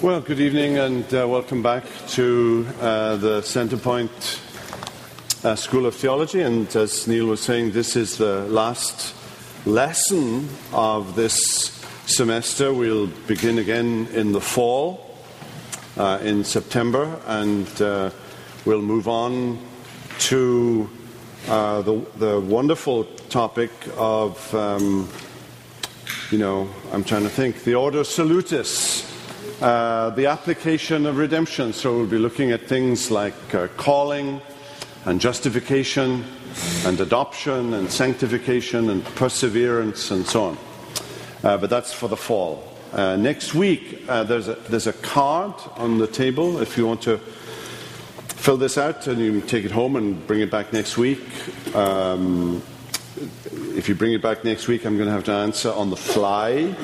Well, good evening and uh, welcome back to uh, the Centrepoint uh, School of Theology. And as Neil was saying, this is the last lesson of this semester. We'll begin again in the fall, uh, in September, and uh, we'll move on to uh, the, the, wonderful topic of, um, you know, I'm trying to think, the Ordo Salutis. Uh, the application of redemption. So we'll be looking at things like uh, calling and justification and adoption and sanctification and perseverance and so on. Uh, but that's for the fall. Uh, next week, uh, there's, a, there's a card on the table if you want to fill this out and you can take it home and bring it back next week. Um, if you bring it back next week, I'm going to have to answer on the fly.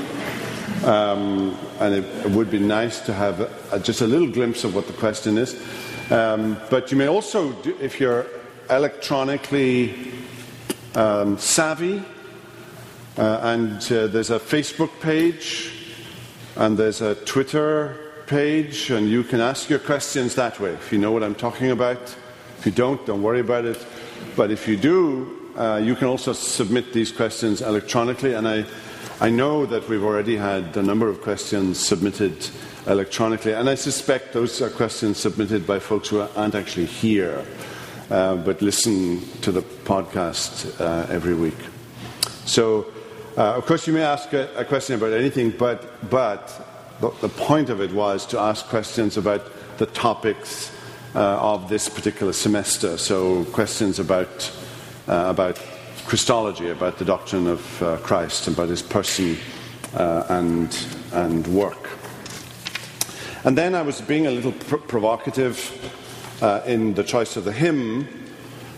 Um, and it, it, would be nice to have a, just a little glimpse of what the question is. Um, but you may also, do, if you're electronically um, savvy, uh, and uh, there's a Facebook page, and there's a Twitter page, and you can ask your questions that way. If you know what I'm talking about, if you don't, don't worry about it. But if you do, uh, you can also submit these questions electronically, and I I know that we've already had a number of questions submitted electronically, and I suspect those are questions submitted by folks who aren't actually here, uh, but listen to the podcast uh, every week. So, uh, of course, you may ask a, a question about anything, but, but the, the, point of it was to ask questions about the topics uh, of this particular semester. So, questions about, uh, about Christology, about the doctrine of uh, Christ, about his person uh, and, and work. And then I was being a little pr- provocative uh, in the choice of the hymn.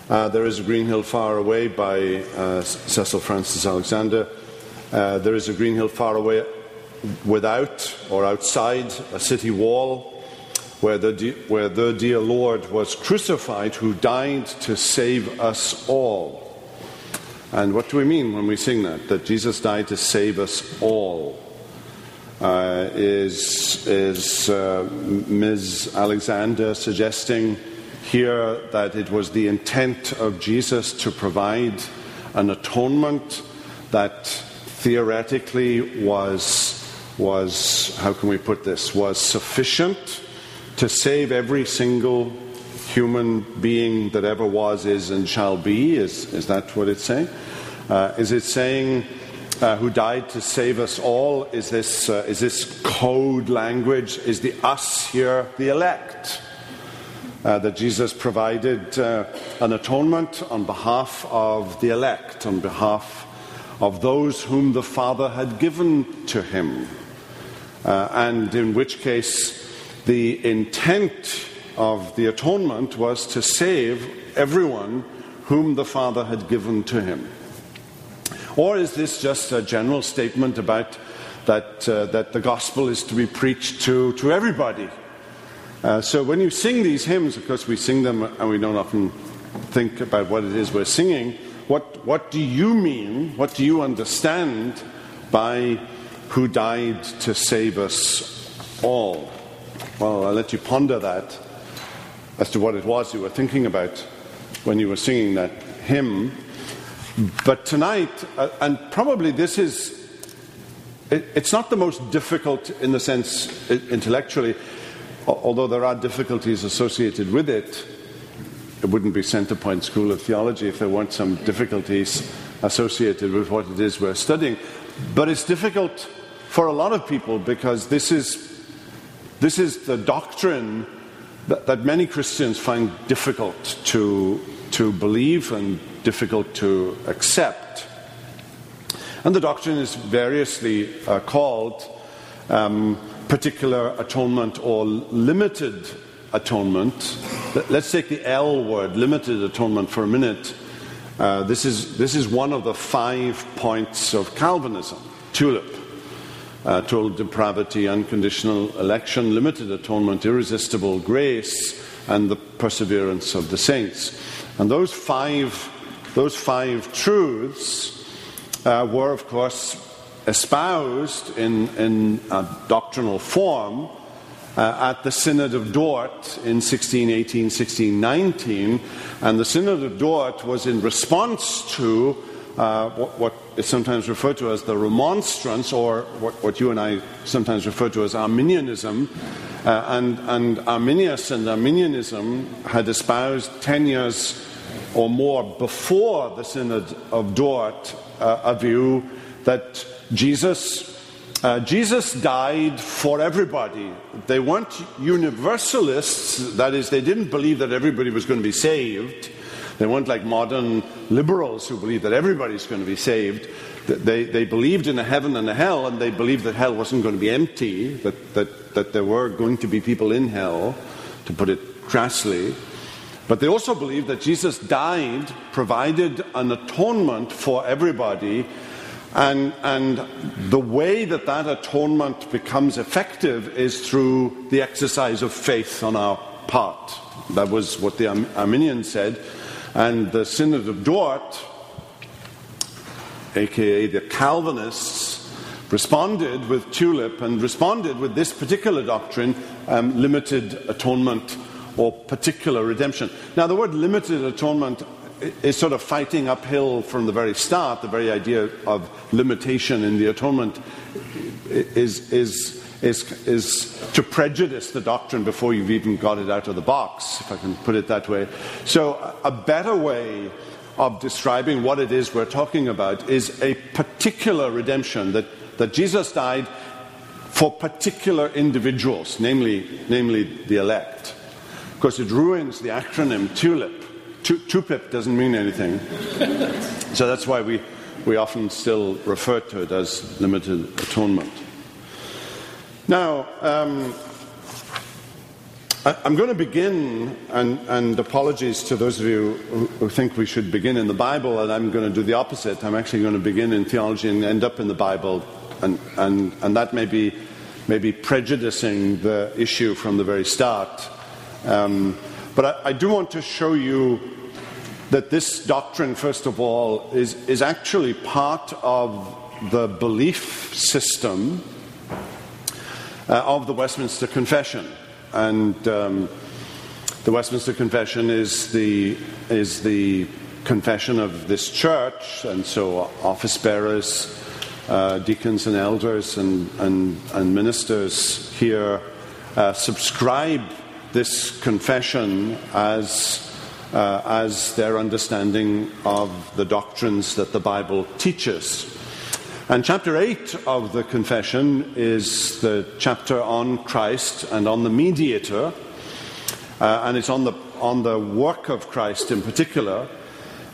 Uh, there is a Green Hill Far Away by uh, Cecil Frances Alexander. Uh, there is a Green Hill Far Away without or outside a city wall where the, where the dear Lord was crucified, who died to save us all. And what do we mean when we sing that? That Jesus died to save us all. Uh, is is uh, Ms. Alexander suggesting here that it was the intent of Jesus to provide an atonement that theoretically was was how can we put this was sufficient to save every single human being that ever was, is, and shall be? Is, is that what it's saying? Uh, is it saying uh, who died to save us all? Is this, uh, is this code language? Is the us here the elect? Uh, that Jesus provided uh, an atonement on behalf of the elect, on behalf of those whom the Father had given to him. Uh, and in which case, the intent of the atonement was to save everyone whom the Father had given to him. Or is this just a general statement about that, uh, that the gospel is to be preached to, to everybody? Uh, so when you sing these hymns, of course, we sing them and we don't often think about what it is we're singing. What, what do you mean? What do you understand by who died to save us all? Well, I'll let you ponder that as to what it was you were thinking about when you were singing that hymn. But tonight, uh, and probably this is, it, it's not the most difficult in the sense intellectually, although there are difficulties associated with it. It wouldn't be Centrepoint School of Theology if there weren't some difficulties associated with what it is we're studying. But it's difficult for a lot of people because this is, this is the doctrine that, that many Christians find difficult to, to believe and difficult to accept. And the doctrine is variously uh, called um, particular atonement or limited atonement. Let's take the L word, limited atonement, for a minute. Uh, this, is, this is one of the five points of Calvinism, TULIP uh, total depravity, unconditional election, limited atonement, irresistible grace, and the perseverance of the saints. And those five, those five truths uh, were, of course, espoused in, in doctrinal form uh, at the Synod of Dort in 1618, 1619. And the Synod of Dort was in response to uh, what, what, is sometimes referred to as the remonstrance, or what, what, you and I sometimes refer to as Arminianism. Uh, and, and Arminius and Arminianism had espoused 10 years or more before the Synod of Dort uh, a view that Jesus uh, Jesus died for everybody. They weren't universalists, that is, they didn't believe that everybody was going to be saved. They weren't like modern liberals who believe that everybody's going to be saved. They, they believed in a heaven and a hell, and they believed that hell wasn't going to be empty, that, that, that there were going to be people in hell, to put it crassly. But they also believed that Jesus died, provided an atonement for everybody, and, and the way that that atonement becomes effective is through the exercise of faith on our part. That was what the Arminians said. And the Synod of Dort, aka the Calvinists, responded with TULIP and responded with this particular doctrine um, limited atonement or particular redemption. Now, the word limited atonement is sort of fighting uphill from the very start. The very idea of limitation in the atonement is, is, is, is to prejudice the doctrine before you've even got it out of the box, if I can put it that way. So, a better way of describing what it is we're talking about is a particular redemption that, that Jesus died for particular individuals, namely, namely the elect. Of course, it ruins the acronym TULIP TUPIP doesn't mean anything. so that's why we, we often still refer to it as limited atonement. Now, um, I, am going to begin, and, and, apologies to those of you who, think we should begin in the Bible, and I'm going to do the opposite. I'm actually going to begin in theology and end up in the Bible, and, and, and that may be, may be prejudicing the issue from the very start. Um, but I, I do want to show you that this doctrine, first of all, is, is actually part of the belief system uh, of the Westminster Confession. And um, the Westminster Confession is the, is the confession of this church, and so office bearers, uh, deacons, and elders, and, and, and ministers here uh, subscribe this confession as uh, as their understanding of the doctrines that the Bible teaches. And chapter 8 of the confession is the chapter on Christ and on the mediator, uh, and it's on the, on the work of Christ in particular.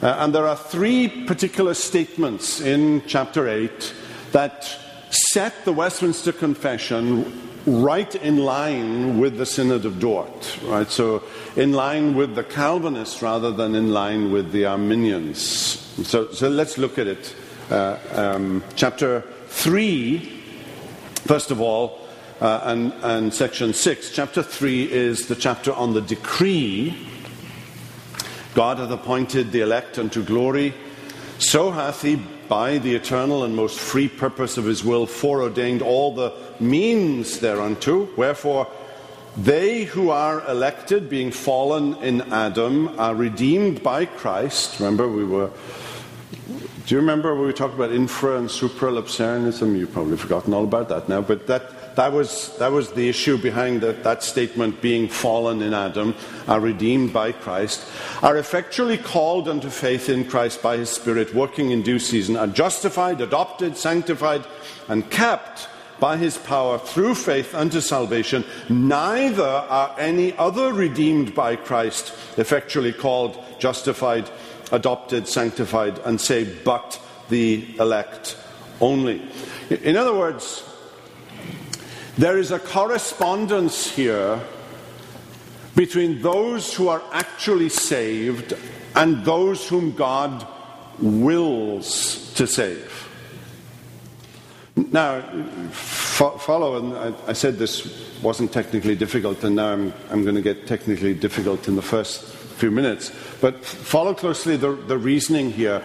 Uh, and there are three particular statements in chapter 8 that set the Westminster Confession right in line with the Synod of Dort, right? So, in line with the Calvinists rather than in line with the Arminians. So, so let's look at it. Uh, um, chapter 3, first of all, uh, and, and section 6. Chapter 3 is the chapter on the decree. God hath appointed the elect unto glory, so hath he by the eternal and most free purpose of his will foreordained all the means thereunto. Wherefore, they who are elected, being fallen in Adam, are redeemed by Christ. Remember, we were. Do you remember when we talked about infra and supralapsarianism? You've probably forgotten all about that now, but that that was, that was the issue behind the, that statement being fallen in Adam, are redeemed by Christ, are effectually called unto faith in Christ by his Spirit, working in due season, are justified, adopted, sanctified, and kept by his power through faith unto salvation. Neither are any other redeemed by Christ, effectually called, justified, adopted, sanctified, and saved, but the elect only. In other words, there is a correspondence here between those who are actually saved and those whom God wills to save. Now, fo- follow, and I, I, said this wasn't technically difficult, and now I'm, I'm going to get technically difficult in the first few minutes, but follow closely the, the reasoning here.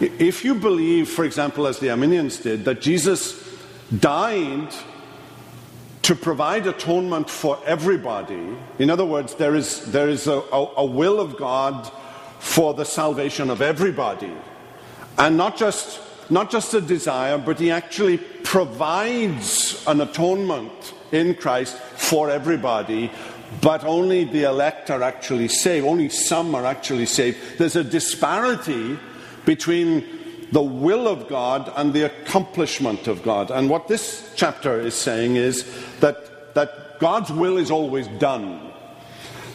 If you believe, for example, as the Arminians did, that Jesus died to provide atonement for everybody. In other words, there is, there is a, a, a will of God for the salvation of everybody. And not just, not just a desire, but He actually provides an atonement in Christ for everybody, but only the elect are actually saved. Only some are actually saved. There's a disparity between the will of God and the accomplishment of God. And what this chapter is saying is that, that God's will is always done.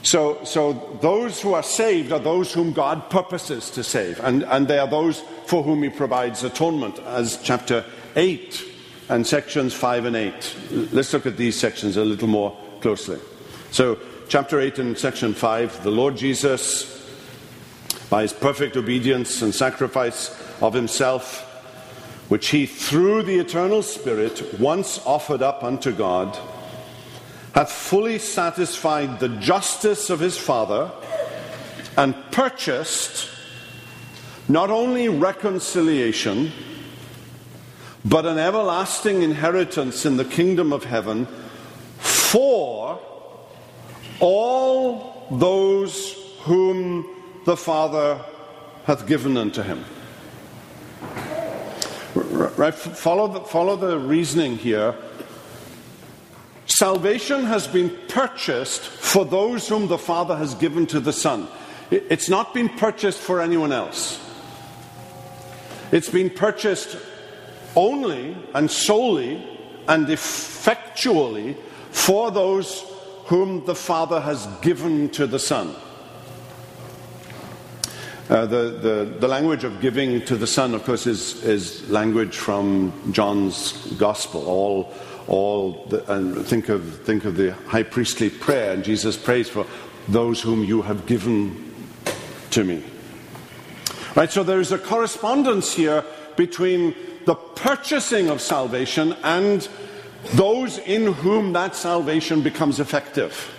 So, so those who are saved are those whom God purposes to save, and, and they are those for whom He provides atonement, as chapter 8 and sections 5 and 8. Let's look at these sections a little more closely. So, chapter 8 and section 5 the Lord Jesus, by His perfect obedience and sacrifice, of himself, which he, through the eternal Spirit, once offered up unto God, hath fully satisfied the justice of his Father and purchased not only reconciliation, but an everlasting inheritance in the kingdom of heaven for all those whom the Father hath given unto him. Right? Follow the, follow the reasoning here. Salvation has been purchased for those whom the Father has given to the Son. It's not been purchased for anyone else. It's been purchased only and solely and effectually for those whom the Father has given to the Son. Uh, the, the, the, language of giving to the Son, of course, is, is language from John's Gospel. All, all the, and think of, think of the high priestly prayer, and Jesus prays for those whom you have given to me. Right, so there is a correspondence here between the purchasing of salvation and those in whom that salvation becomes effective.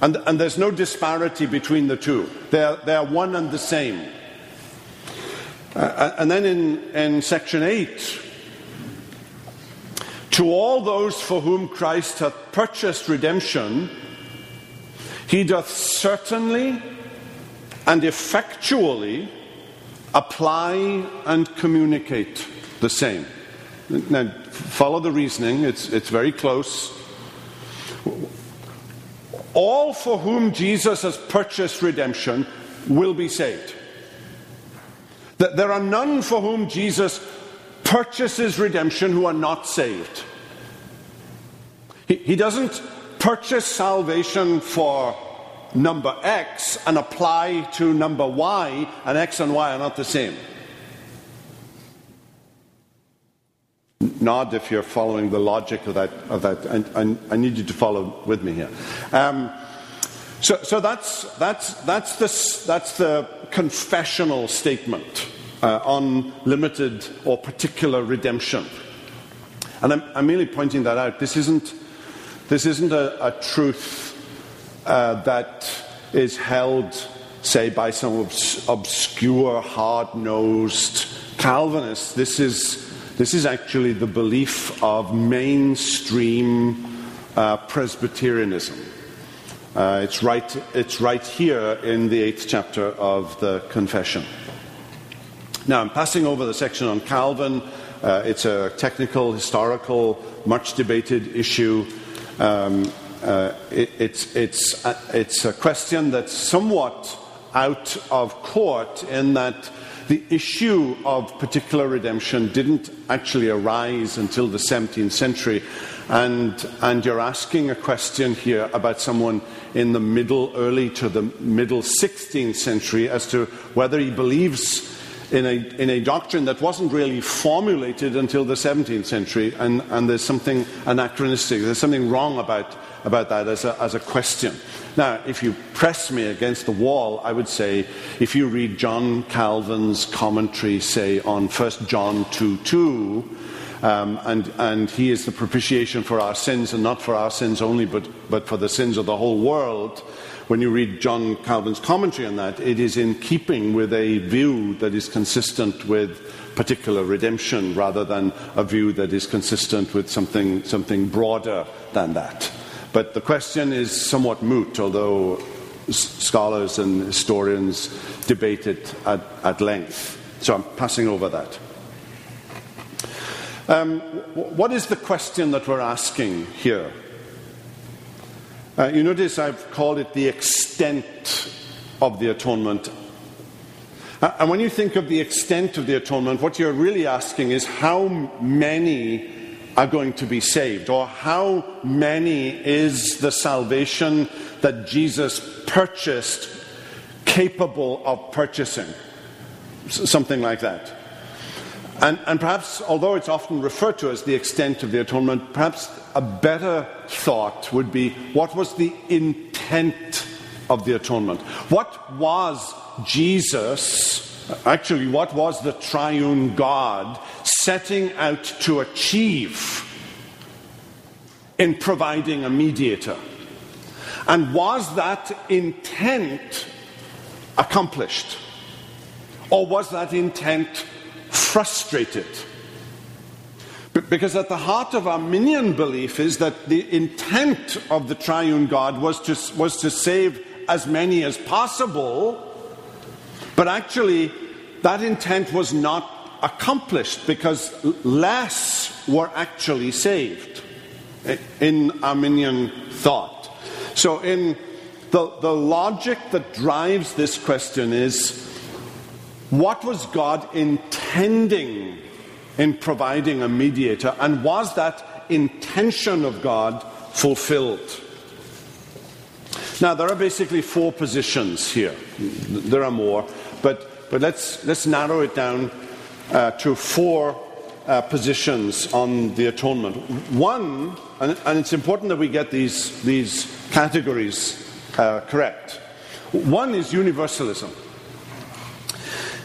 And, and there's no disparity between the two, they're, they're one and the same. Uh, and then in, in section 8, to all those for whom Christ hath purchased redemption, he doth certainly and effectually apply and communicate the same. Now, follow the reasoning, it's, it's very close all for whom Jesus has purchased redemption will be saved. That there are none for whom Jesus purchases redemption who are not saved. He, doesn't purchase salvation for number X and apply to number Y, and X and Y are not the same. Nod if you're following the logic of that. Of that. I, I, I need you to follow with me here. Um, so, so that's, that's, that's, the, that's the confessional statement uh, on limited or particular redemption. And I'm, I'm, merely pointing that out. This isn't, this isn't a, a truth uh, that is held, say, by some obs- obscure, hard nosed Calvinists. This is this is actually the belief of mainstream uh, Presbyterianism. Uh, it's, right, it's right here in the eighth chapter of the Confession. Now, I'm passing over the section on Calvin. Uh, it's a technical, historical, much debated issue. Um, uh, it, it's, it's, uh, it's a question that's somewhat out of court in that the issue of particular redemption didn't actually arise until the 17th century. And, and you're asking a question here about someone in the middle, early to the middle 16th century as to whether he believes in a, in a doctrine that wasn't really formulated until the 17th century, and, and there's something anachronistic, there's something wrong about, about that as a, as a question. Now, if you press me against the wall, I would say if you read John Calvin's commentary, say, on 1 John 2 2, Um, and, and he is the propitiation for our sins, and not for our sins only, but, but for the sins of the whole world. When you read John Calvin's commentary on that, it is in keeping with a view that is consistent with particular redemption rather than a view that is consistent with something, something broader than that. But the question is somewhat moot, although scholars and historians debate it at, at length. So I'm passing over that. Um, what is the question that we're asking here? Uh, you notice I've called it the extent of the atonement. Uh, and when you think of the extent of the atonement, what you're really asking is how many are going to be saved, or how many is the salvation that Jesus purchased capable of purchasing? Something like that. And, and, perhaps, although it's often referred to as the extent of the atonement, perhaps a better thought would be what was the intent of the atonement? What was Jesus, actually, what was the triune God setting out to achieve in providing a mediator? And was that intent accomplished? Or was that intent frustrated. Because at the heart of Arminian belief is that the intent of the triune God was to, was to save as many as possible, but actually that intent was not accomplished because less were actually saved in Arminian thought. So, in the, the logic that drives this question is what was God intending in providing a mediator, and was that intention of God fulfilled? Now, there are basically four positions here. There are more, but, but let's, let's narrow it down uh, to four uh, positions on the atonement. One, and, and, it's important that we get these, these categories uh, correct. One is universalism.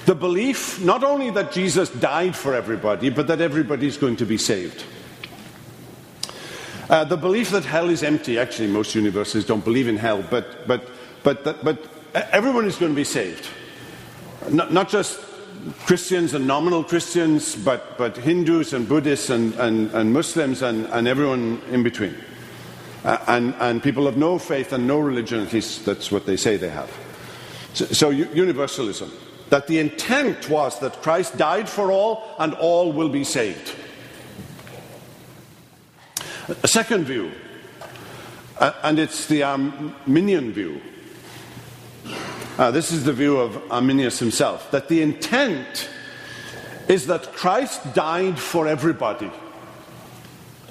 The belief not only that Jesus died for everybody, but that everybody's going to be saved. Uh, the belief that hell is empty, actually, most universalists don't believe in hell, but, but, but, but, but everyone is going to be saved. Not, not just Christians and nominal Christians, but, but Hindus and Buddhists and, and, and Muslims and, and everyone in between. Uh, and, and people of no faith and no religion, at least that's what they say they have. So, so universalism that the intent was that Christ died for all and all will be saved. A second view, uh, and it's the Arminian view. Uh, this is the view of Arminius himself that the intent is that Christ died for everybody.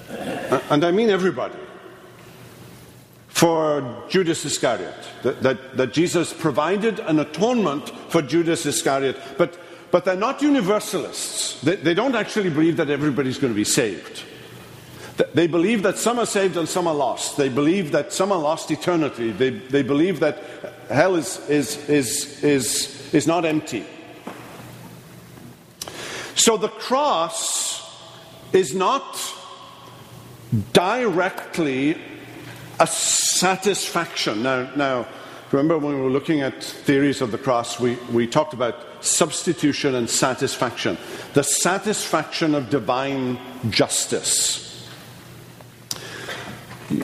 Uh, and I mean everybody for Judas Iscariot, that, that, that, Jesus provided an atonement for Judas Iscariot, but, but they're not universalists. They, they don't actually believe that everybody's going to be saved. They believe that some are saved and some are lost. They believe that some are lost eternity. They, they believe that hell is, is, is, is, is not empty. So the cross is not directly a satisfaction. Now, now, remember when we were looking at theories of the cross, we, we talked about substitution and satisfaction. The satisfaction of divine justice.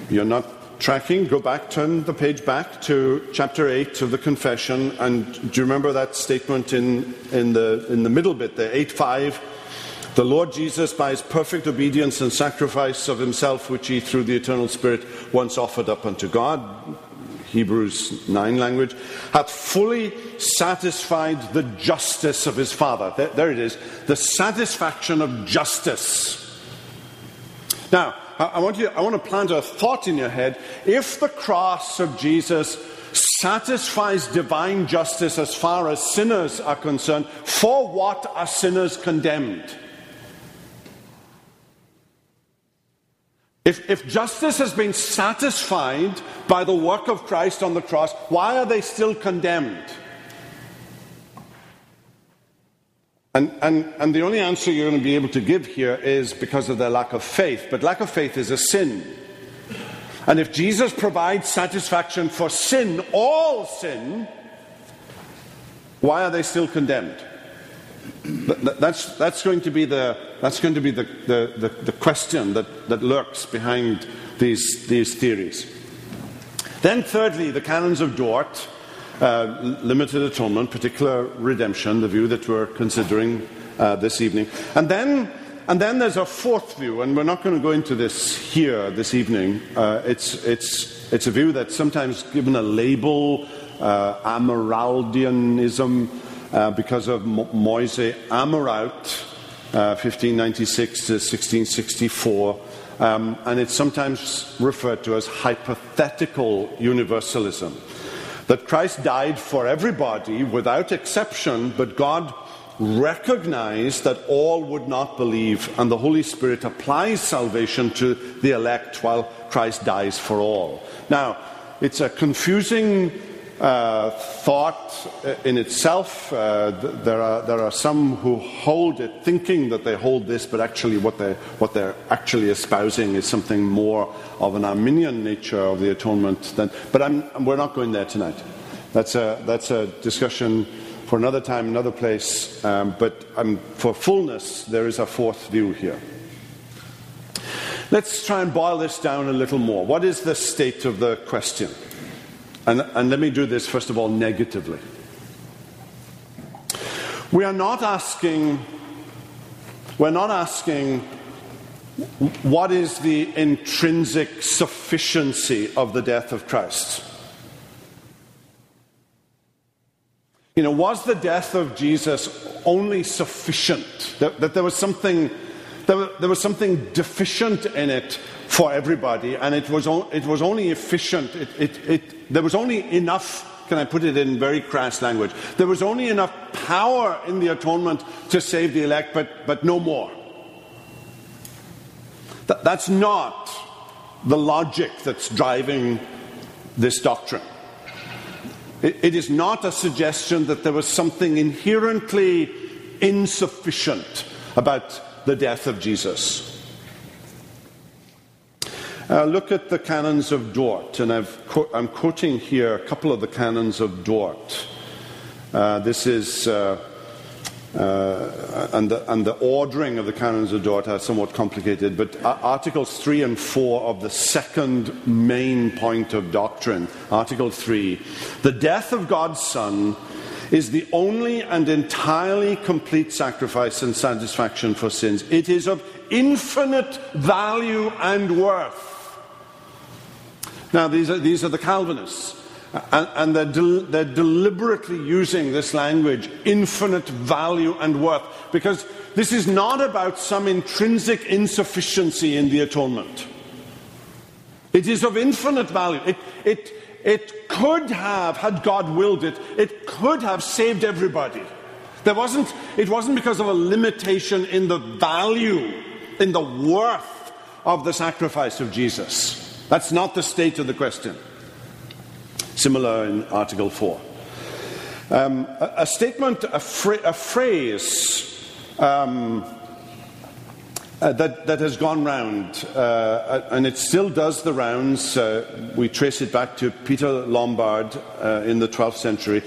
You're not tracking? Go back, turn the page back to chapter 8 of the confession. And do you remember that statement in, in, the, in the middle bit there, 8 5? The Lord Jesus, by his perfect obedience and sacrifice of himself, which he through the eternal Spirit once offered up unto God, Hebrews 9 language, hath fully satisfied the justice of his Father. There, there it is, the satisfaction of justice. Now, I, want you, I want to plant a thought in your head. If the cross of Jesus satisfies divine justice as far as sinners are concerned, for what are sinners condemned? If, if justice has been satisfied by the work of Christ on the cross, why are they still condemned? And, and, and the only answer you're going to be able to give here is because of their lack of faith. But lack of faith is a sin. And if Jesus provides satisfaction for sin, all sin, why are they still condemned? That's, that's going to be the, that's going to be the, the, the, the question that, that lurks behind these, these theories. Then, thirdly, the canons of Dort, uh, limited atonement, particular redemption, the view that we're considering uh, this evening. And then, and then there's a fourth view, and we're not going to go into this here this evening. Uh, it's, it's, it's a view that's sometimes given a label, uh, Amyraldianism, uh, because of Mo- Moise Amyraut, 1596 uh, to 1664. Um, and it's sometimes referred to as hypothetical universalism. That Christ died for everybody without exception, but God recognized that all would not believe, and the Holy Spirit applies salvation to the elect while Christ dies for all. Now, it's a confusing uh, thought in itself. Uh, there, are, there are some who hold it thinking that they hold this, but actually, what, they, what they're actually espousing is something more of an Arminian nature of the atonement. Than, but I'm, we're not going there tonight. That's a, that's a discussion for another time, another place. Um, but um, for fullness, there is a fourth view here. Let's try and boil this down a little more. What is the state of the question? And, and let me do this, first of all, negatively. We are not asking, we're not asking what is the intrinsic sufficiency of the death of Christ. You know, was the death of Jesus only sufficient? That, that there was something there, was something deficient in it for everybody, and it was, it was only efficient. It, it, it, there was only enough, can I put it in very crass language? There was only enough power in the atonement to save the elect, but, but no more. That, that's not the logic that's driving this doctrine. It, it is not a suggestion that there was something inherently insufficient about the death of Jesus. Uh, look at the canons of Dort, and i am quoting here a couple of the canons of Dort. Uh, this is, uh, uh, and, the, and, the, ordering of the canons of Dort are somewhat complicated, but Articles 3 and 4 of the second main point of doctrine, Article 3, the death of God's Son is the only and entirely complete sacrifice and satisfaction for sins. It is of infinite value and worth. Now, these are, these are the Calvinists. And, and they're, del- they're deliberately using this language, infinite value and worth, because this is not about some intrinsic insufficiency in the atonement. It is of infinite value. It, it, it could have, had God willed it, it could have saved everybody. There wasn't, it wasn't because of a limitation in the value, in the worth of the sacrifice of Jesus. That's not the state of the question. Similar in Article 4. Um, a, a, statement, a, fra- a phrase um, uh, that, that has gone round, uh, and it still does the rounds. Uh, we trace it back to Peter Lombard uh, in the 12th century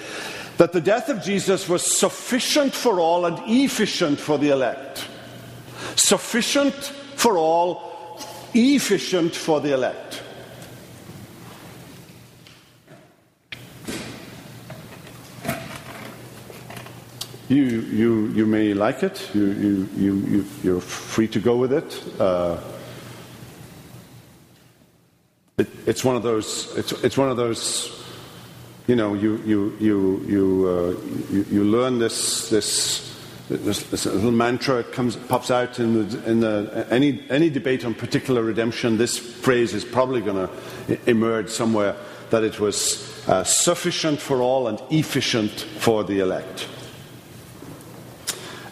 that the death of Jesus was sufficient for all and efficient for the elect. Sufficient for all, efficient for the elect. You, you, you may like it, you, you, you, you, are free to go with it. Uh, it. It's one of those, it's, it's one of those, you know, you, you, you, you, uh, you, you, learn this, this, this, this, little mantra comes, pops out in, the, in the, any, any debate on particular redemption. This phrase is probably going to emerge somewhere that it was uh, sufficient for all and efficient for the elect.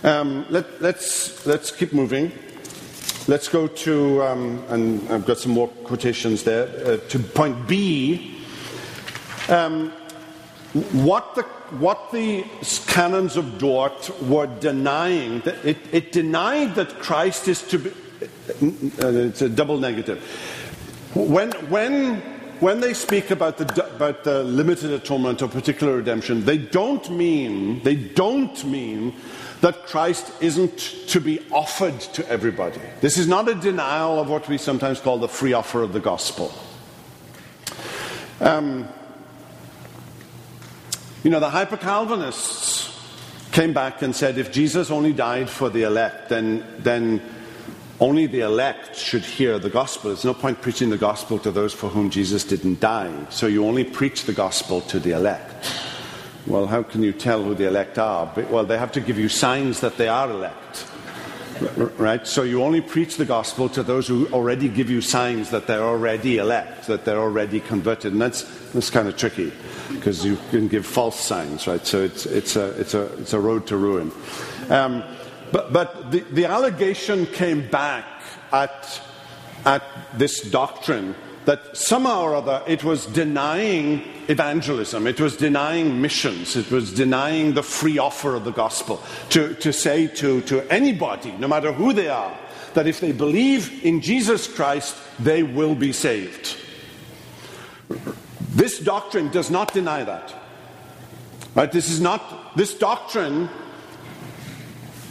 Um, let, us let's, let's keep moving. Let's go to, um, and I've got some more quotations there, uh, to point B. Um, what the, what the canons of Dort were denying, it, it denied that Christ is to be, it's a double negative. When, when, when they speak about the, about the limited atonement or particular redemption, they don't mean, they don't mean that Christ isn't to be offered to everybody. This is not a denial of what we sometimes call the free offer of the gospel. Um, you know, the hyper Calvinists came back and said if Jesus only died for the elect, then, then only the elect should hear the gospel. There's no point preaching the gospel to those for whom Jesus didn't die. So you only preach the gospel to the elect. Well, how can you tell who the elect are? Well, they have to give you signs that they are elect. Right? So you only preach the gospel to those who already give you signs that they're already elect, that they're already converted. And that's, that's kind of tricky because you can give false signs, right? So it's, it's, a, it's, a, it's a road to ruin. Um, but, but the, the allegation came back at, at this doctrine that somehow or other it was denying evangelism, it was denying missions, it was denying the free offer of the gospel to, to say to, to anybody, no matter who they are, that if they believe in Jesus Christ, they will be saved. This doctrine does not deny that. Right? This is not this doctrine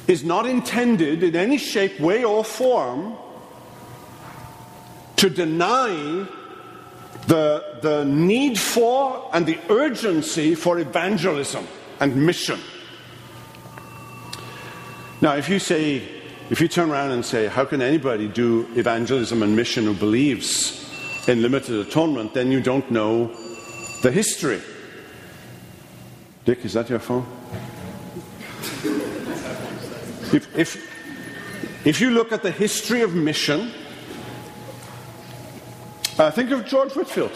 is not intended in any shape, way, or form to deny the, the need for and the urgency for evangelism and mission. Now, if you say, if you turn around and say, how can anybody do evangelism and mission who believes in limited atonement, then you don't know the history. Dick, is that your phone? If, if, if you look at the history of mission, uh, think of George Whitefield,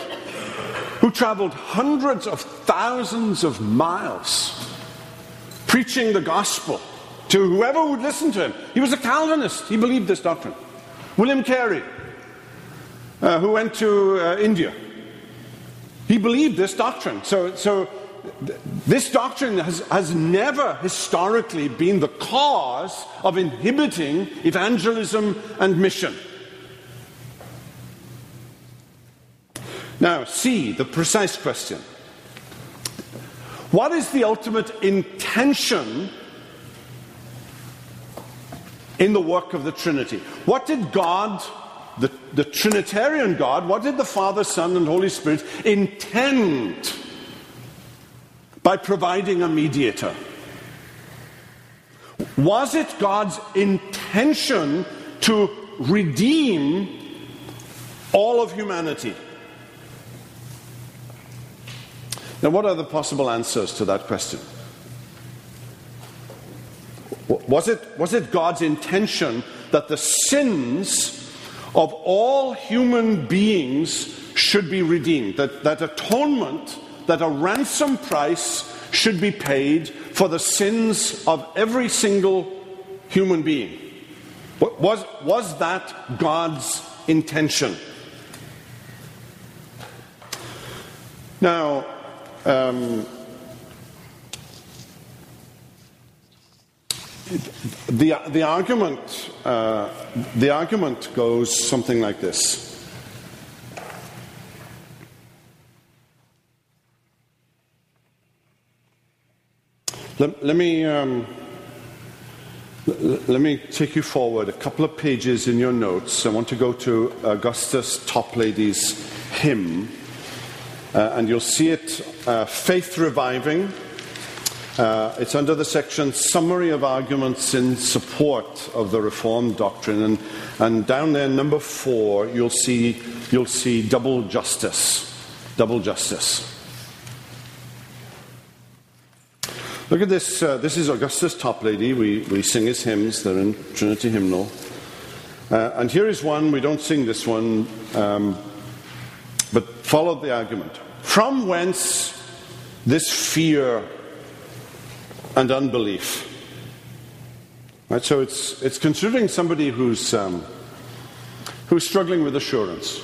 who traveled hundreds of thousands of miles preaching the gospel to whoever would listen to him. He was a Calvinist, he believed this doctrine. William Carey, uh, who went to uh, India, he believed this doctrine. So, so this doctrine has, has never historically been the cause of inhibiting evangelism and mission. Now, C, the precise question. What is the ultimate intention in the work of the Trinity? What did God, the, the Trinitarian God, what did the Father, Son, and Holy Spirit intend? by providing a mediator. Was it God's intention to redeem all of humanity? Now, what are the possible answers to that question? Was it, was it God's intention that the sins of all human beings should be redeemed? That, that atonement that a ransom price should be paid for the sins of every single human being. Was, was that God's intention? Now, um, the, the, argument, uh, the argument goes something like this. Let, let me, um, let me take you forward a couple of pages in your notes. I want to go to Augustus Toplady's hymn, uh, and you'll see it uh, Faith Reviving. Uh, it's under the section Summary of Arguments in Support of the Reformed Doctrine. And, and down there, number four, you'll see, you'll see double justice. Double justice. Look at this. Uh, this is Augustus Toplady. We, we sing his hymns, they're in Trinity Hymnal. Uh, and here is one, we don't sing this one, um, but follow the argument. From whence this fear and unbelief? Right, so it's, it's considering somebody who's, um, who's struggling with assurance.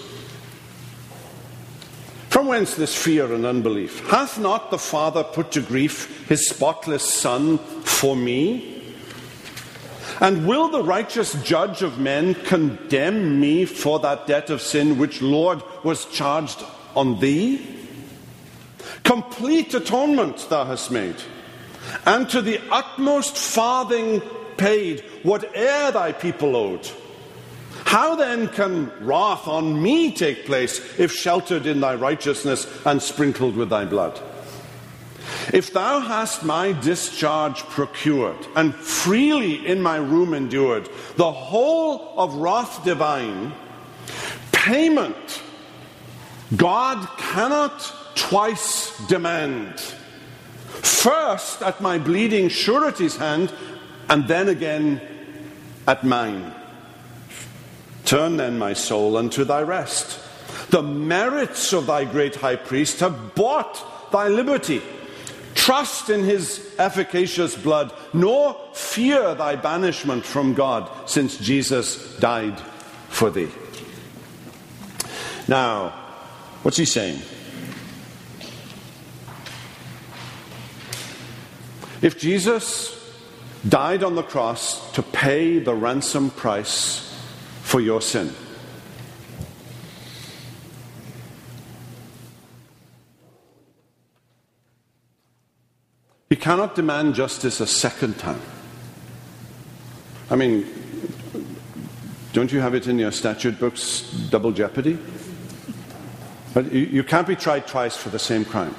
From whence this fear and unbelief? Hath not the Father put to grief his spotless Son for me? And will the righteous judge of men condemn me for that debt of sin which, Lord, was charged on thee? Complete atonement thou hast made, and to the utmost farthing paid whate'er thy people owed. How then can wrath on me take place if sheltered in thy righteousness and sprinkled with thy blood? If thou hast my discharge procured and freely in my room endured the whole of wrath divine, payment God cannot twice demand. First at my bleeding surety's hand, and then again at mine. Turn then, my soul, unto thy rest. The merits of thy great high priest have bought thy liberty. Trust in his efficacious blood, nor fear thy banishment from God, since Jesus died for thee. Now, what's he saying? If Jesus died on the cross to pay the ransom price for your sin. You cannot demand justice a second time. I mean, don't you have it in your statute books, double jeopardy? But you, can't be tried twice for the same crime.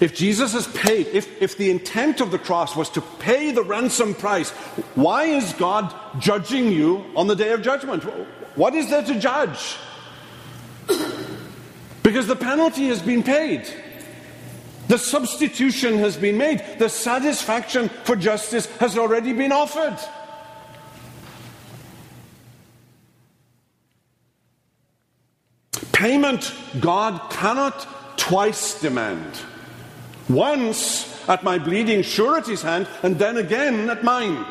If Jesus has paid, if, if the intent of the cross was to pay the ransom price, why is God judging you on the day of judgment? What is there to judge? Because the penalty has been paid. The substitution has been made. The satisfaction for justice has already been offered. Payment God cannot twice demand. Once at my bleeding surety's hand, and then again at mine.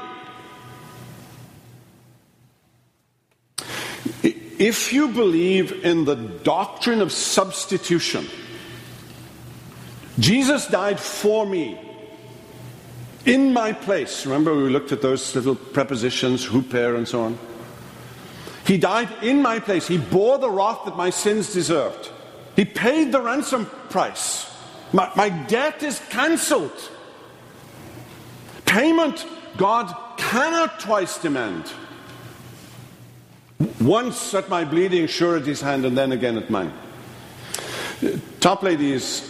If you believe in the doctrine of substitution, Jesus died for me in my place. Remember, we looked at those little prepositions, huper, and so on. He died in my place. He bore the wrath that my sins deserved. He paid the ransom price. My, my debt is cancelled. Payment God cannot twice demand. Once at my bleeding surety's hand and then again at mine. Toplady is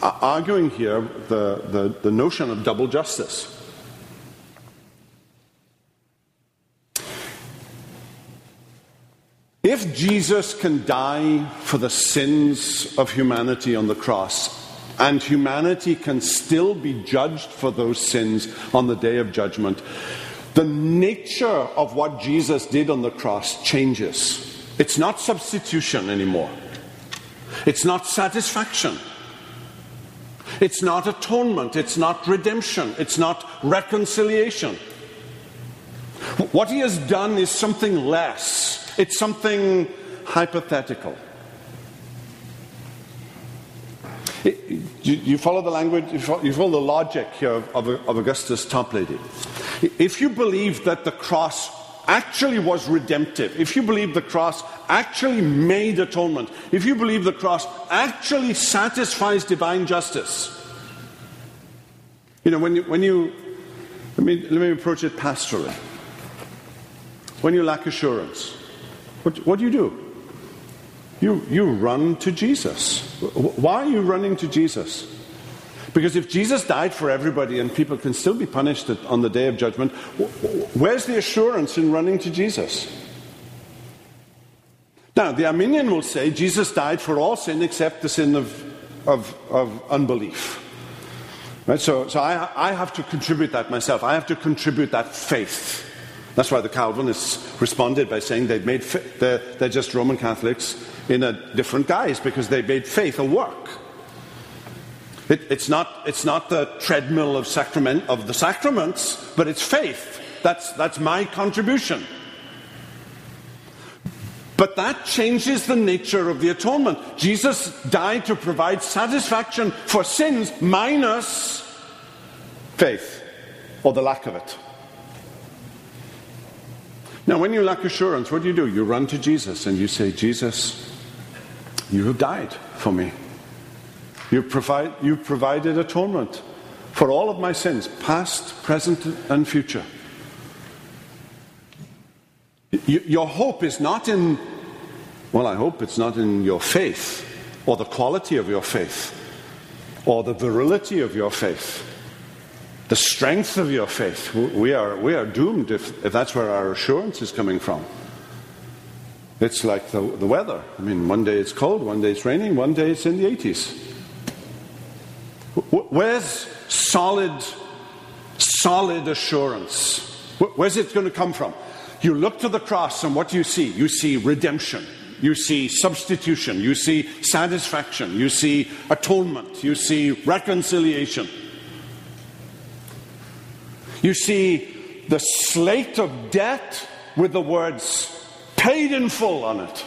arguing here the, the, the notion of double justice. If Jesus can die for the sins of humanity on the cross, and humanity can still be judged for those sins on the day of judgment. The nature of what Jesus did on the cross changes. It's not substitution anymore. It's not satisfaction. It's not atonement. It's not redemption. It's not reconciliation. What he has done is something less. It's something hypothetical. You, you follow the language, you follow, you follow the logic here of, of, of Augustus Toplady. If you believe that the cross actually was redemptive, if you believe the cross actually made atonement, if you believe the cross actually satisfies divine justice, you know, when you, when you let, me, let me approach it pastorally. When you lack assurance, what, what do you do? You, you run to Jesus. Why are you running to Jesus? Because if Jesus died for everybody and people can still be punished on the day of judgment, where's the assurance in running to Jesus? Now, the Arminian will say Jesus died for all sin except the sin of, of, of unbelief. Right? So, so I, I have to contribute that myself. I have to contribute that faith. That's why the Calvinists responded by saying they'd made they're, they're just Roman Catholics in a different guise because they made faith a work. It, it's, not, it's not the treadmill of, sacrament, of the sacraments, but it's faith. That's, that's my contribution. But that changes the nature of the atonement. Jesus died to provide satisfaction for sins minus faith, or the lack of it. Now, when you lack assurance, what do you do? You run to Jesus and you say, Jesus, you have died for me. You, provide, you provided atonement for all of my sins, past, present, and future. Your hope is not in, well, I hope it's not in your faith, or the quality of your faith, or the virility of your faith, the strength of your faith. We are, we are doomed if, if that's where our assurance is coming from. It's like the, the weather. I mean, one day it's cold, one day it's raining, one day it's in the 80s. Where's solid, solid assurance? Where's it going to come from? You look to the cross, and what do you see? You see redemption. You see substitution. You see satisfaction. You see atonement. You see reconciliation. You see the slate of debt with the words paid in full on it.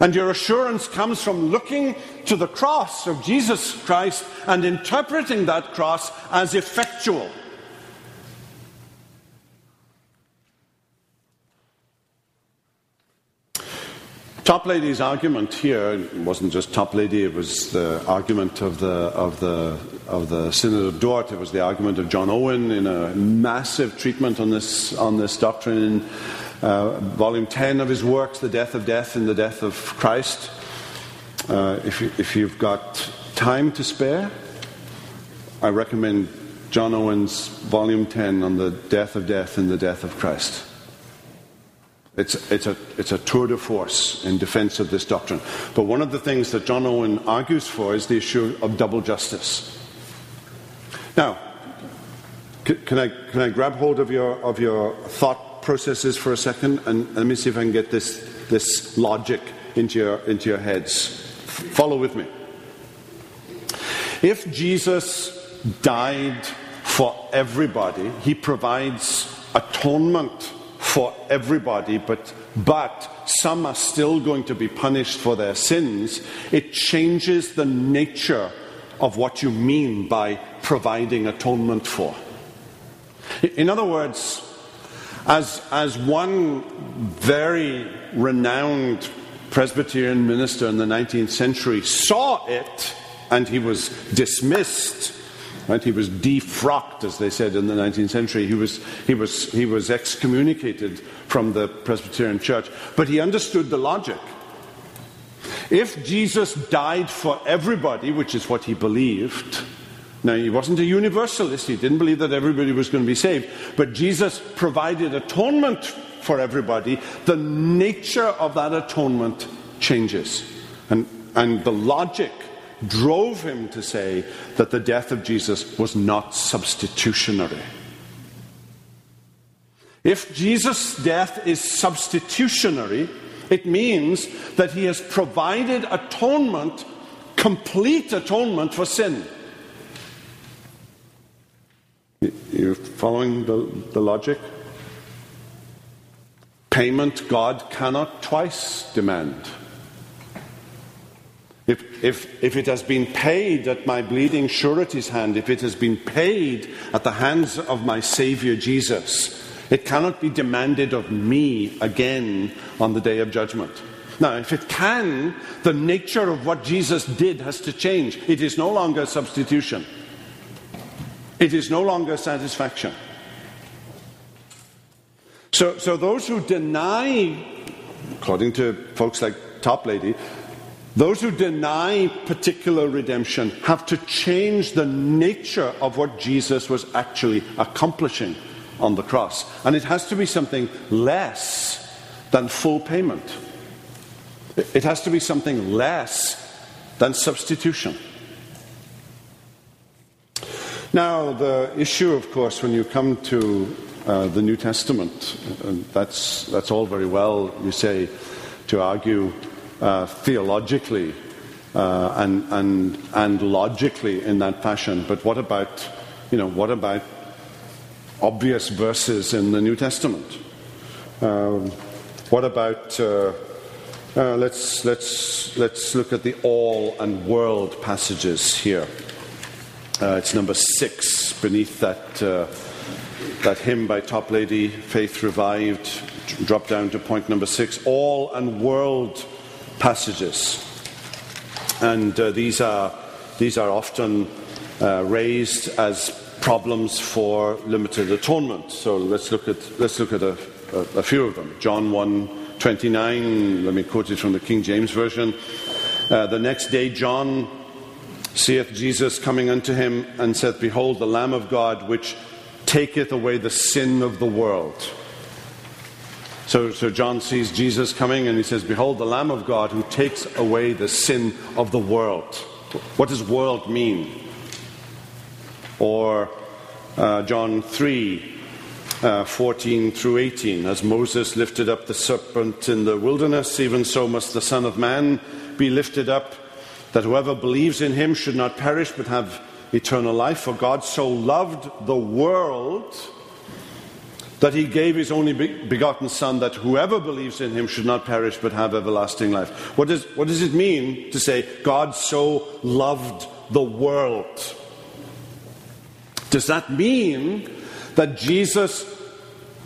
And your assurance comes from looking to the cross of Jesus Christ and interpreting that cross as effectual. Toplady's argument here wasn't just Toplady, it was the argument of the, of, the, of the Synod of Dort, it was the argument of John Owen in a massive treatment on this, on this doctrine in uh, volume 10 of his works, The Death of Death and the Death of Christ. Uh, if, you, if you've got time to spare, I recommend John Owen's volume 10 on the death of death and the death of Christ. It's, it's, a, it's a tour de force in defense of this doctrine. But one of the things that John Owen argues for is the issue of double justice. Now, can I, can I grab hold of your, of your thought processes for a second? And let me see if I can get this, this logic into your, into your heads. Follow with me. If Jesus died for everybody, he provides atonement for everybody, but, but some are still going to be punished for their sins, it changes the nature of what you mean by providing atonement for. In other words, as, as one very renowned Presbyterian minister in the 19th century saw it, and he was dismissed Right? He was defrocked, as they said in the 19th century. He was, he, was, he was excommunicated from the Presbyterian Church. But he understood the logic. If Jesus died for everybody, which is what he believed, now he wasn't a universalist, he didn't believe that everybody was going to be saved, but Jesus provided atonement for everybody, the nature of that atonement changes. And, and the logic drove him to say that the death of Jesus was not substitutionary. If Jesus' death is substitutionary, it means that he has provided atonement, complete atonement for sin. You're following the, the logic? Payment God cannot twice demand. If, if, if it has been paid at my bleeding surety's hand, if it has been paid at the hands of my Saviour Jesus, it cannot be demanded of me again on the day of judgment. Now, if it can, the nature of what Jesus did has to change. It is no longer substitution, it is no longer satisfaction. So, so those who deny, according to folks like Toplady, those who deny particular redemption have to change the nature of what Jesus was actually accomplishing on the cross. And it has to be something less than full payment. It has to be something less than substitution. Now, the issue, of course, when you come to uh, the New Testament, uh, that's, that's all very well, you say, to argue uh, theologically uh, and, and, and logically in that fashion. But what about, you know, what about obvious verses in the New Testament? Um, What about, uh, uh, let's, let's, let's look at the all and world passages here. Uh, it's number six beneath that, that hymn by Toplady, Faith Revived. Drop down to point number six all and world passages. And uh, these, are, these are often uh, raised as problems for limited atonement. So let's look at, let's look at a, a, a few of them. John 1 29, let me quote it from the King James Version. Uh, the next day, John seeth Jesus coming unto him and saith, Behold, the Lamb of God, which taketh away the sin of the world. So, so John sees Jesus coming and he says, Behold, the Lamb of God who takes away the sin of the world. What does world mean? Or uh, John 3, uh, 14 through 18. As Moses lifted up the serpent in the wilderness, even so must the Son of Man be lifted up, that whoever believes in him should not perish but have eternal life. For God so loved the world that he gave his only begotten Son, that whoever believes in him should not perish but have everlasting life. What does, what does it mean to say, God so loved the world? Does that mean that Jesus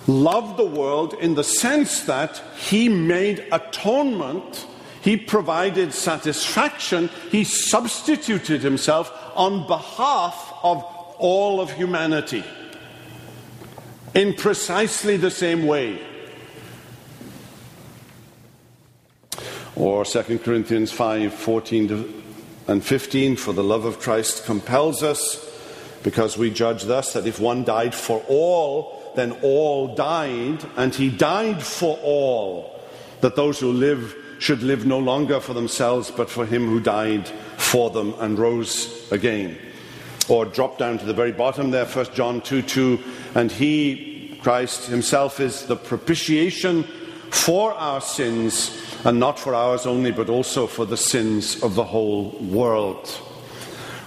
loved the world in the sense that he made atonement, he provided satisfaction, he substituted himself on behalf of all of humanity in precisely the same way. Or 2 Corinthians 5 14 and 15, for the love of Christ compels us because we judge thus that if one died for all, then all died, and he died for all, that those who live should live no longer for themselves, but for him who died for them and rose again. Or drop down to the very bottom there, 1 John 2 2, and he, Christ himself, is the propitiation for our sins, and not for ours only, but also for the sins of the whole world.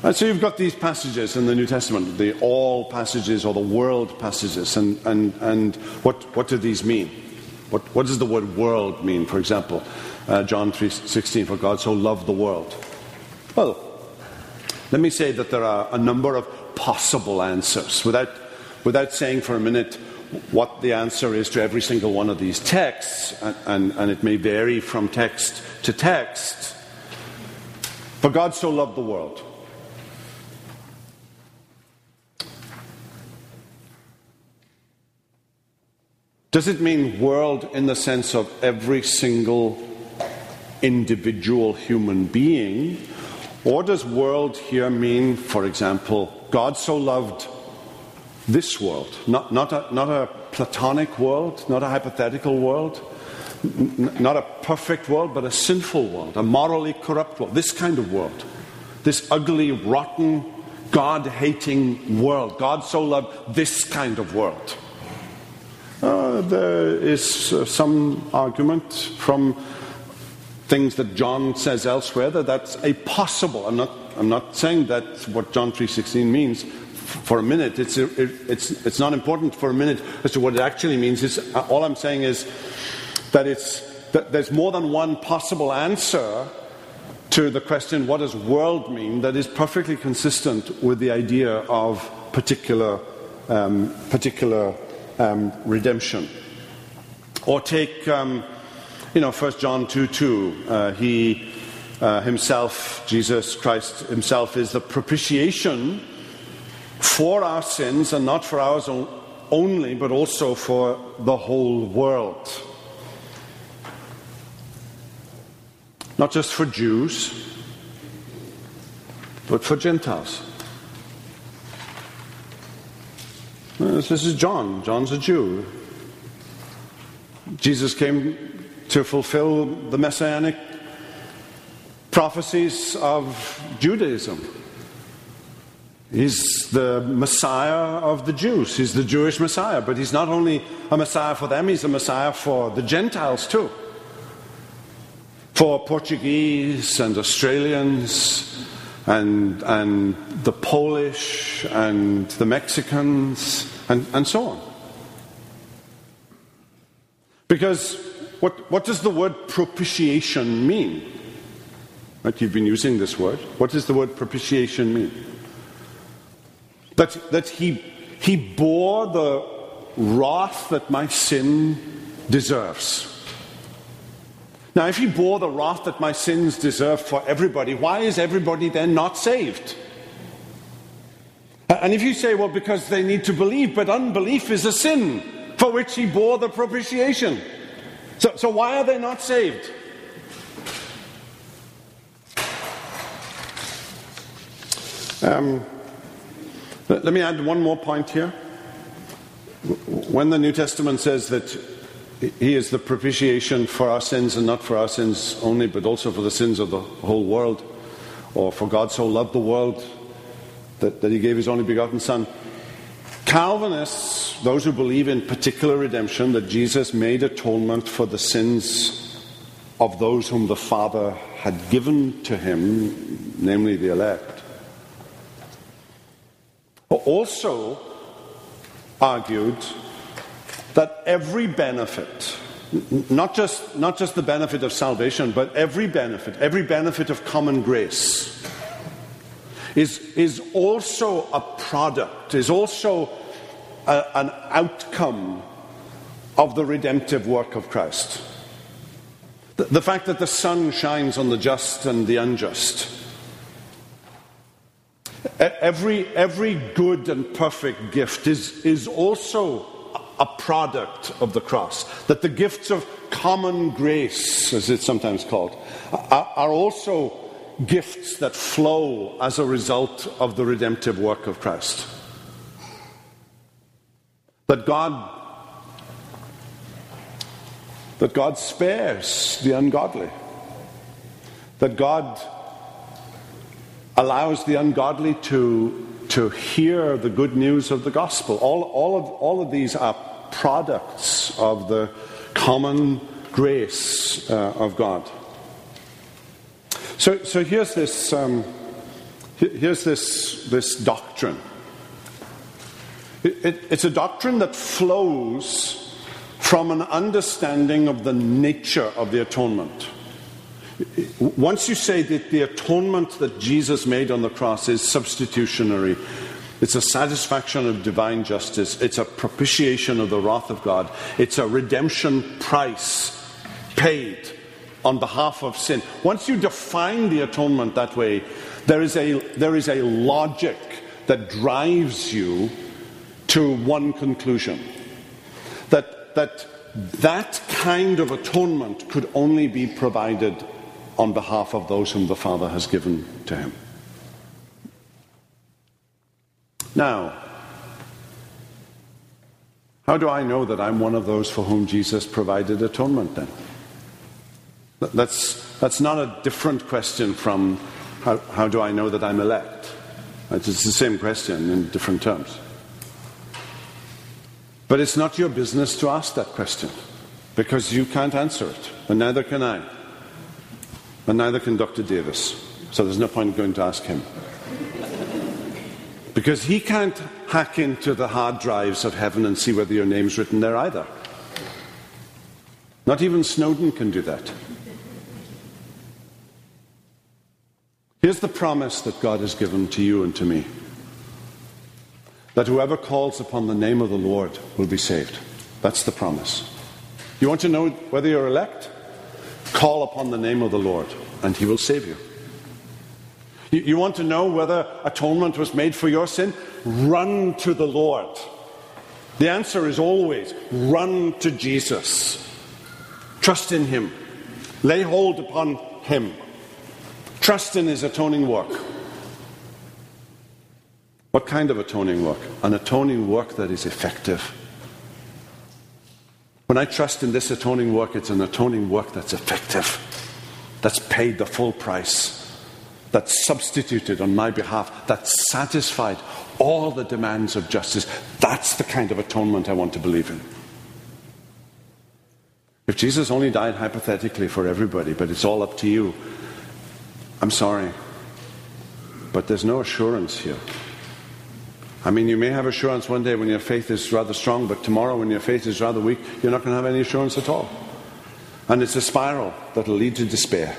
And so you've got these passages in the New Testament, the all passages or the world passages, and, and, and what, what do these mean? What, what does the word world mean, for example? Uh, John 3.16, for God so loved the world. Well, let me say that there are a number of possible answers. Without, without saying for a minute what the answer is to every single one of these texts, and, and, and it may vary from text to text, for God so loved the world. Does it mean world in the sense of every single individual human being? Or does world here mean, for example, God so loved this world? Not, not, a, not a platonic world, not a hypothetical world, n- not a perfect world, but a sinful world, a morally corrupt world, this kind of world, this ugly, rotten, God hating world. God so loved this kind of world. Uh, there is uh, some argument from things that John says elsewhere that that's a possible. I'm not, I'm not saying that's what John 3.16 means for a minute. It's, it's, it's not important for a minute as to what it actually means. It's, uh, all I'm saying is that, it's, that there's more than one possible answer to the question, what does world mean, that is perfectly consistent with the idea of particular, um, particular um, redemption. Or take, um, you know, 1 John 2 2. Uh, he uh, himself, Jesus Christ himself, is the propitiation for our sins and not for ours only, but also for the whole world. Not just for Jews, but for Gentiles. This is John. John's a Jew. Jesus came to fulfill the messianic prophecies of Judaism. He's the Messiah of the Jews. He's the Jewish Messiah. But he's not only a Messiah for them, he's a Messiah for the Gentiles too. For Portuguese and Australians and, and the Polish and the Mexicans and, and so on. Because what, what does the word propitiation mean? Right, you've been using this word. What does the word propitiation mean? That, that he, he bore the wrath that my sin deserves. Now, if he bore the wrath that my sins deserve for everybody, why is everybody then not saved? And if you say, well, because they need to believe, but unbelief is a sin for which he bore the propitiation. So, so why are they not saved? Um, let me add one more point here. When the New Testament says that he is the propitiation for our sins, and not for our sins only, but also for the sins of the whole world, or for God so loved the world that, that he gave his only begotten Son. Calvinists, those who believe in particular redemption, that Jesus made atonement for the sins of those whom the Father had given to him, namely the elect, also argued that every benefit, not just, not just the benefit of salvation, but every benefit, every benefit of common grace, is, is also a product, is also a, an outcome of the redemptive work of Christ. The, the fact that the sun shines on the just and the unjust. Every, every good and perfect gift is, is also a product of the cross. That the gifts of common grace, as it's sometimes called, are, are also gifts that flow as a result of the redemptive work of Christ. That God that God spares the ungodly. That God allows the ungodly to, to hear the good news of the gospel. All, all, of, all of these are products of the common grace uh, of God. So, so here's this, um, here's this, this doctrine. It, it, it's a doctrine that flows from an understanding of the nature of the atonement. Once you say that the atonement that Jesus made on the cross is substitutionary, it's a satisfaction of divine justice, it's a propitiation of the wrath of God, it's a redemption price paid on behalf of sin. Once you define the atonement that way, there is a, there is a logic that drives you to one conclusion that, that that kind of atonement could only be provided on behalf of those whom the Father has given to him. Now, how do I know that I'm one of those for whom Jesus provided atonement then? That's, that's not a different question from how, how do I know that I'm elect? It's the same question in different terms. But it's not your business to ask that question because you can't answer it, and neither can I. And neither can Dr. Davis. So there's no point in going to ask him. Because he can't hack into the hard drives of heaven and see whether your name's written there either. Not even Snowden can do that. Here's the promise that God has given to you and to me that whoever calls upon the name of the Lord will be saved. That's the promise. You want to know whether you're elect? Call upon the name of the Lord, and he will save you. You, you want to know whether atonement was made for your sin? Run to the Lord. The answer is always run to Jesus. Trust in him. Lay hold upon him. Trust in his atoning work. What kind of atoning work? An atoning work that is effective. When I trust in this atoning work, it's an atoning work that's effective, that's paid the full price, that's substituted on my behalf, that's satisfied all the demands of justice. That's the kind of atonement I want to believe in. If Jesus only died hypothetically for everybody, but it's all up to you, I'm sorry, but there's no assurance here. I mean, you may have assurance one day when your faith is rather strong, but tomorrow when your faith is rather weak, you're not going to have any assurance at all. And it's a spiral that will lead to despair.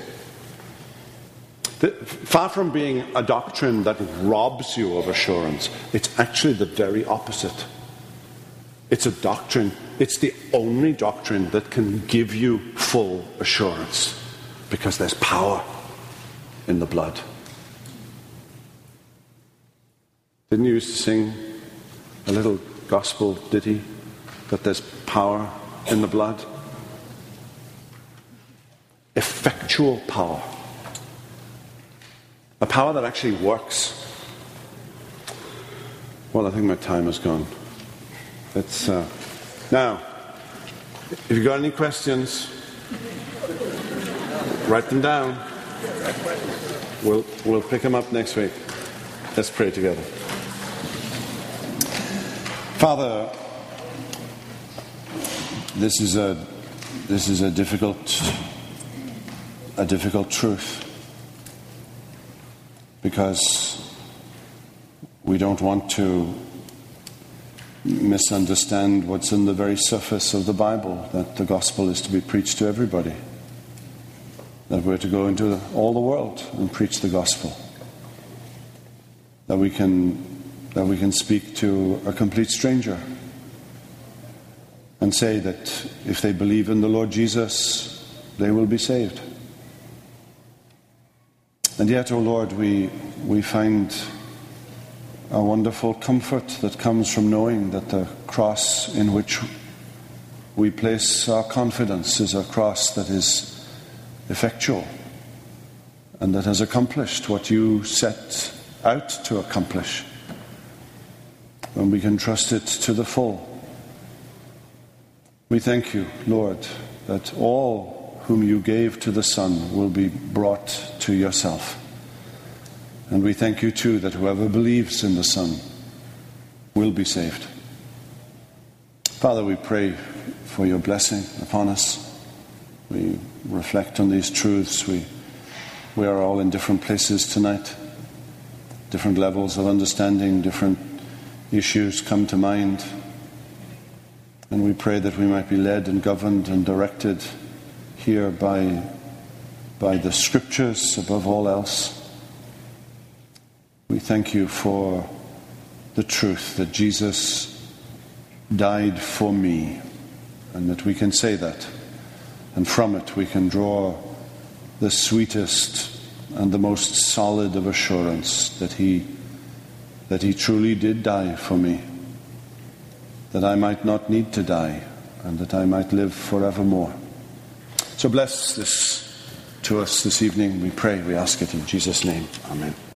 The, far from being a doctrine that robs you of assurance, it's actually the very opposite. It's a doctrine, it's the only doctrine that can give you full assurance because there's power in the blood. Didn't you used to sing a little gospel ditty that there's power in the blood? Effectual power. A power that actually works. Well, I think my time has gone. It's, uh, now, if you've got any questions, write them down. We'll, we'll pick them up next week. Let's pray together. Father, this is a, this is a difficult, a difficult truth. Because we don't want to misunderstand what's in the very surface of the Bible that the gospel is to be preached to everybody, that we're to go into all the world and preach the gospel, that we can, that we can speak to a complete stranger and say that if they believe in the Lord Jesus, they will be saved. And yet, O oh Lord, we, we find a wonderful comfort that comes from knowing that the cross in which we place our confidence is a cross that is effectual and that has accomplished what you set out to accomplish. And we can trust it to the full. We thank you, Lord, that all whom you gave to the Son will be brought to yourself. And we thank you too that whoever believes in the Son will be saved. Father, we pray for your blessing upon us. We reflect on these truths. We, we are all in different places tonight, different levels of understanding, different issues come to mind. And we pray that we might be led and governed and directed here by, by the scriptures above all else. We thank you for the truth that Jesus died for me, and that we can say that. And from it, we can draw the sweetest and the most solid of assurance that He, that he truly did die for me, that I might not need to die, and that I might live forevermore. So bless this to us this evening, we pray, we ask it in Jesus' name. Amen.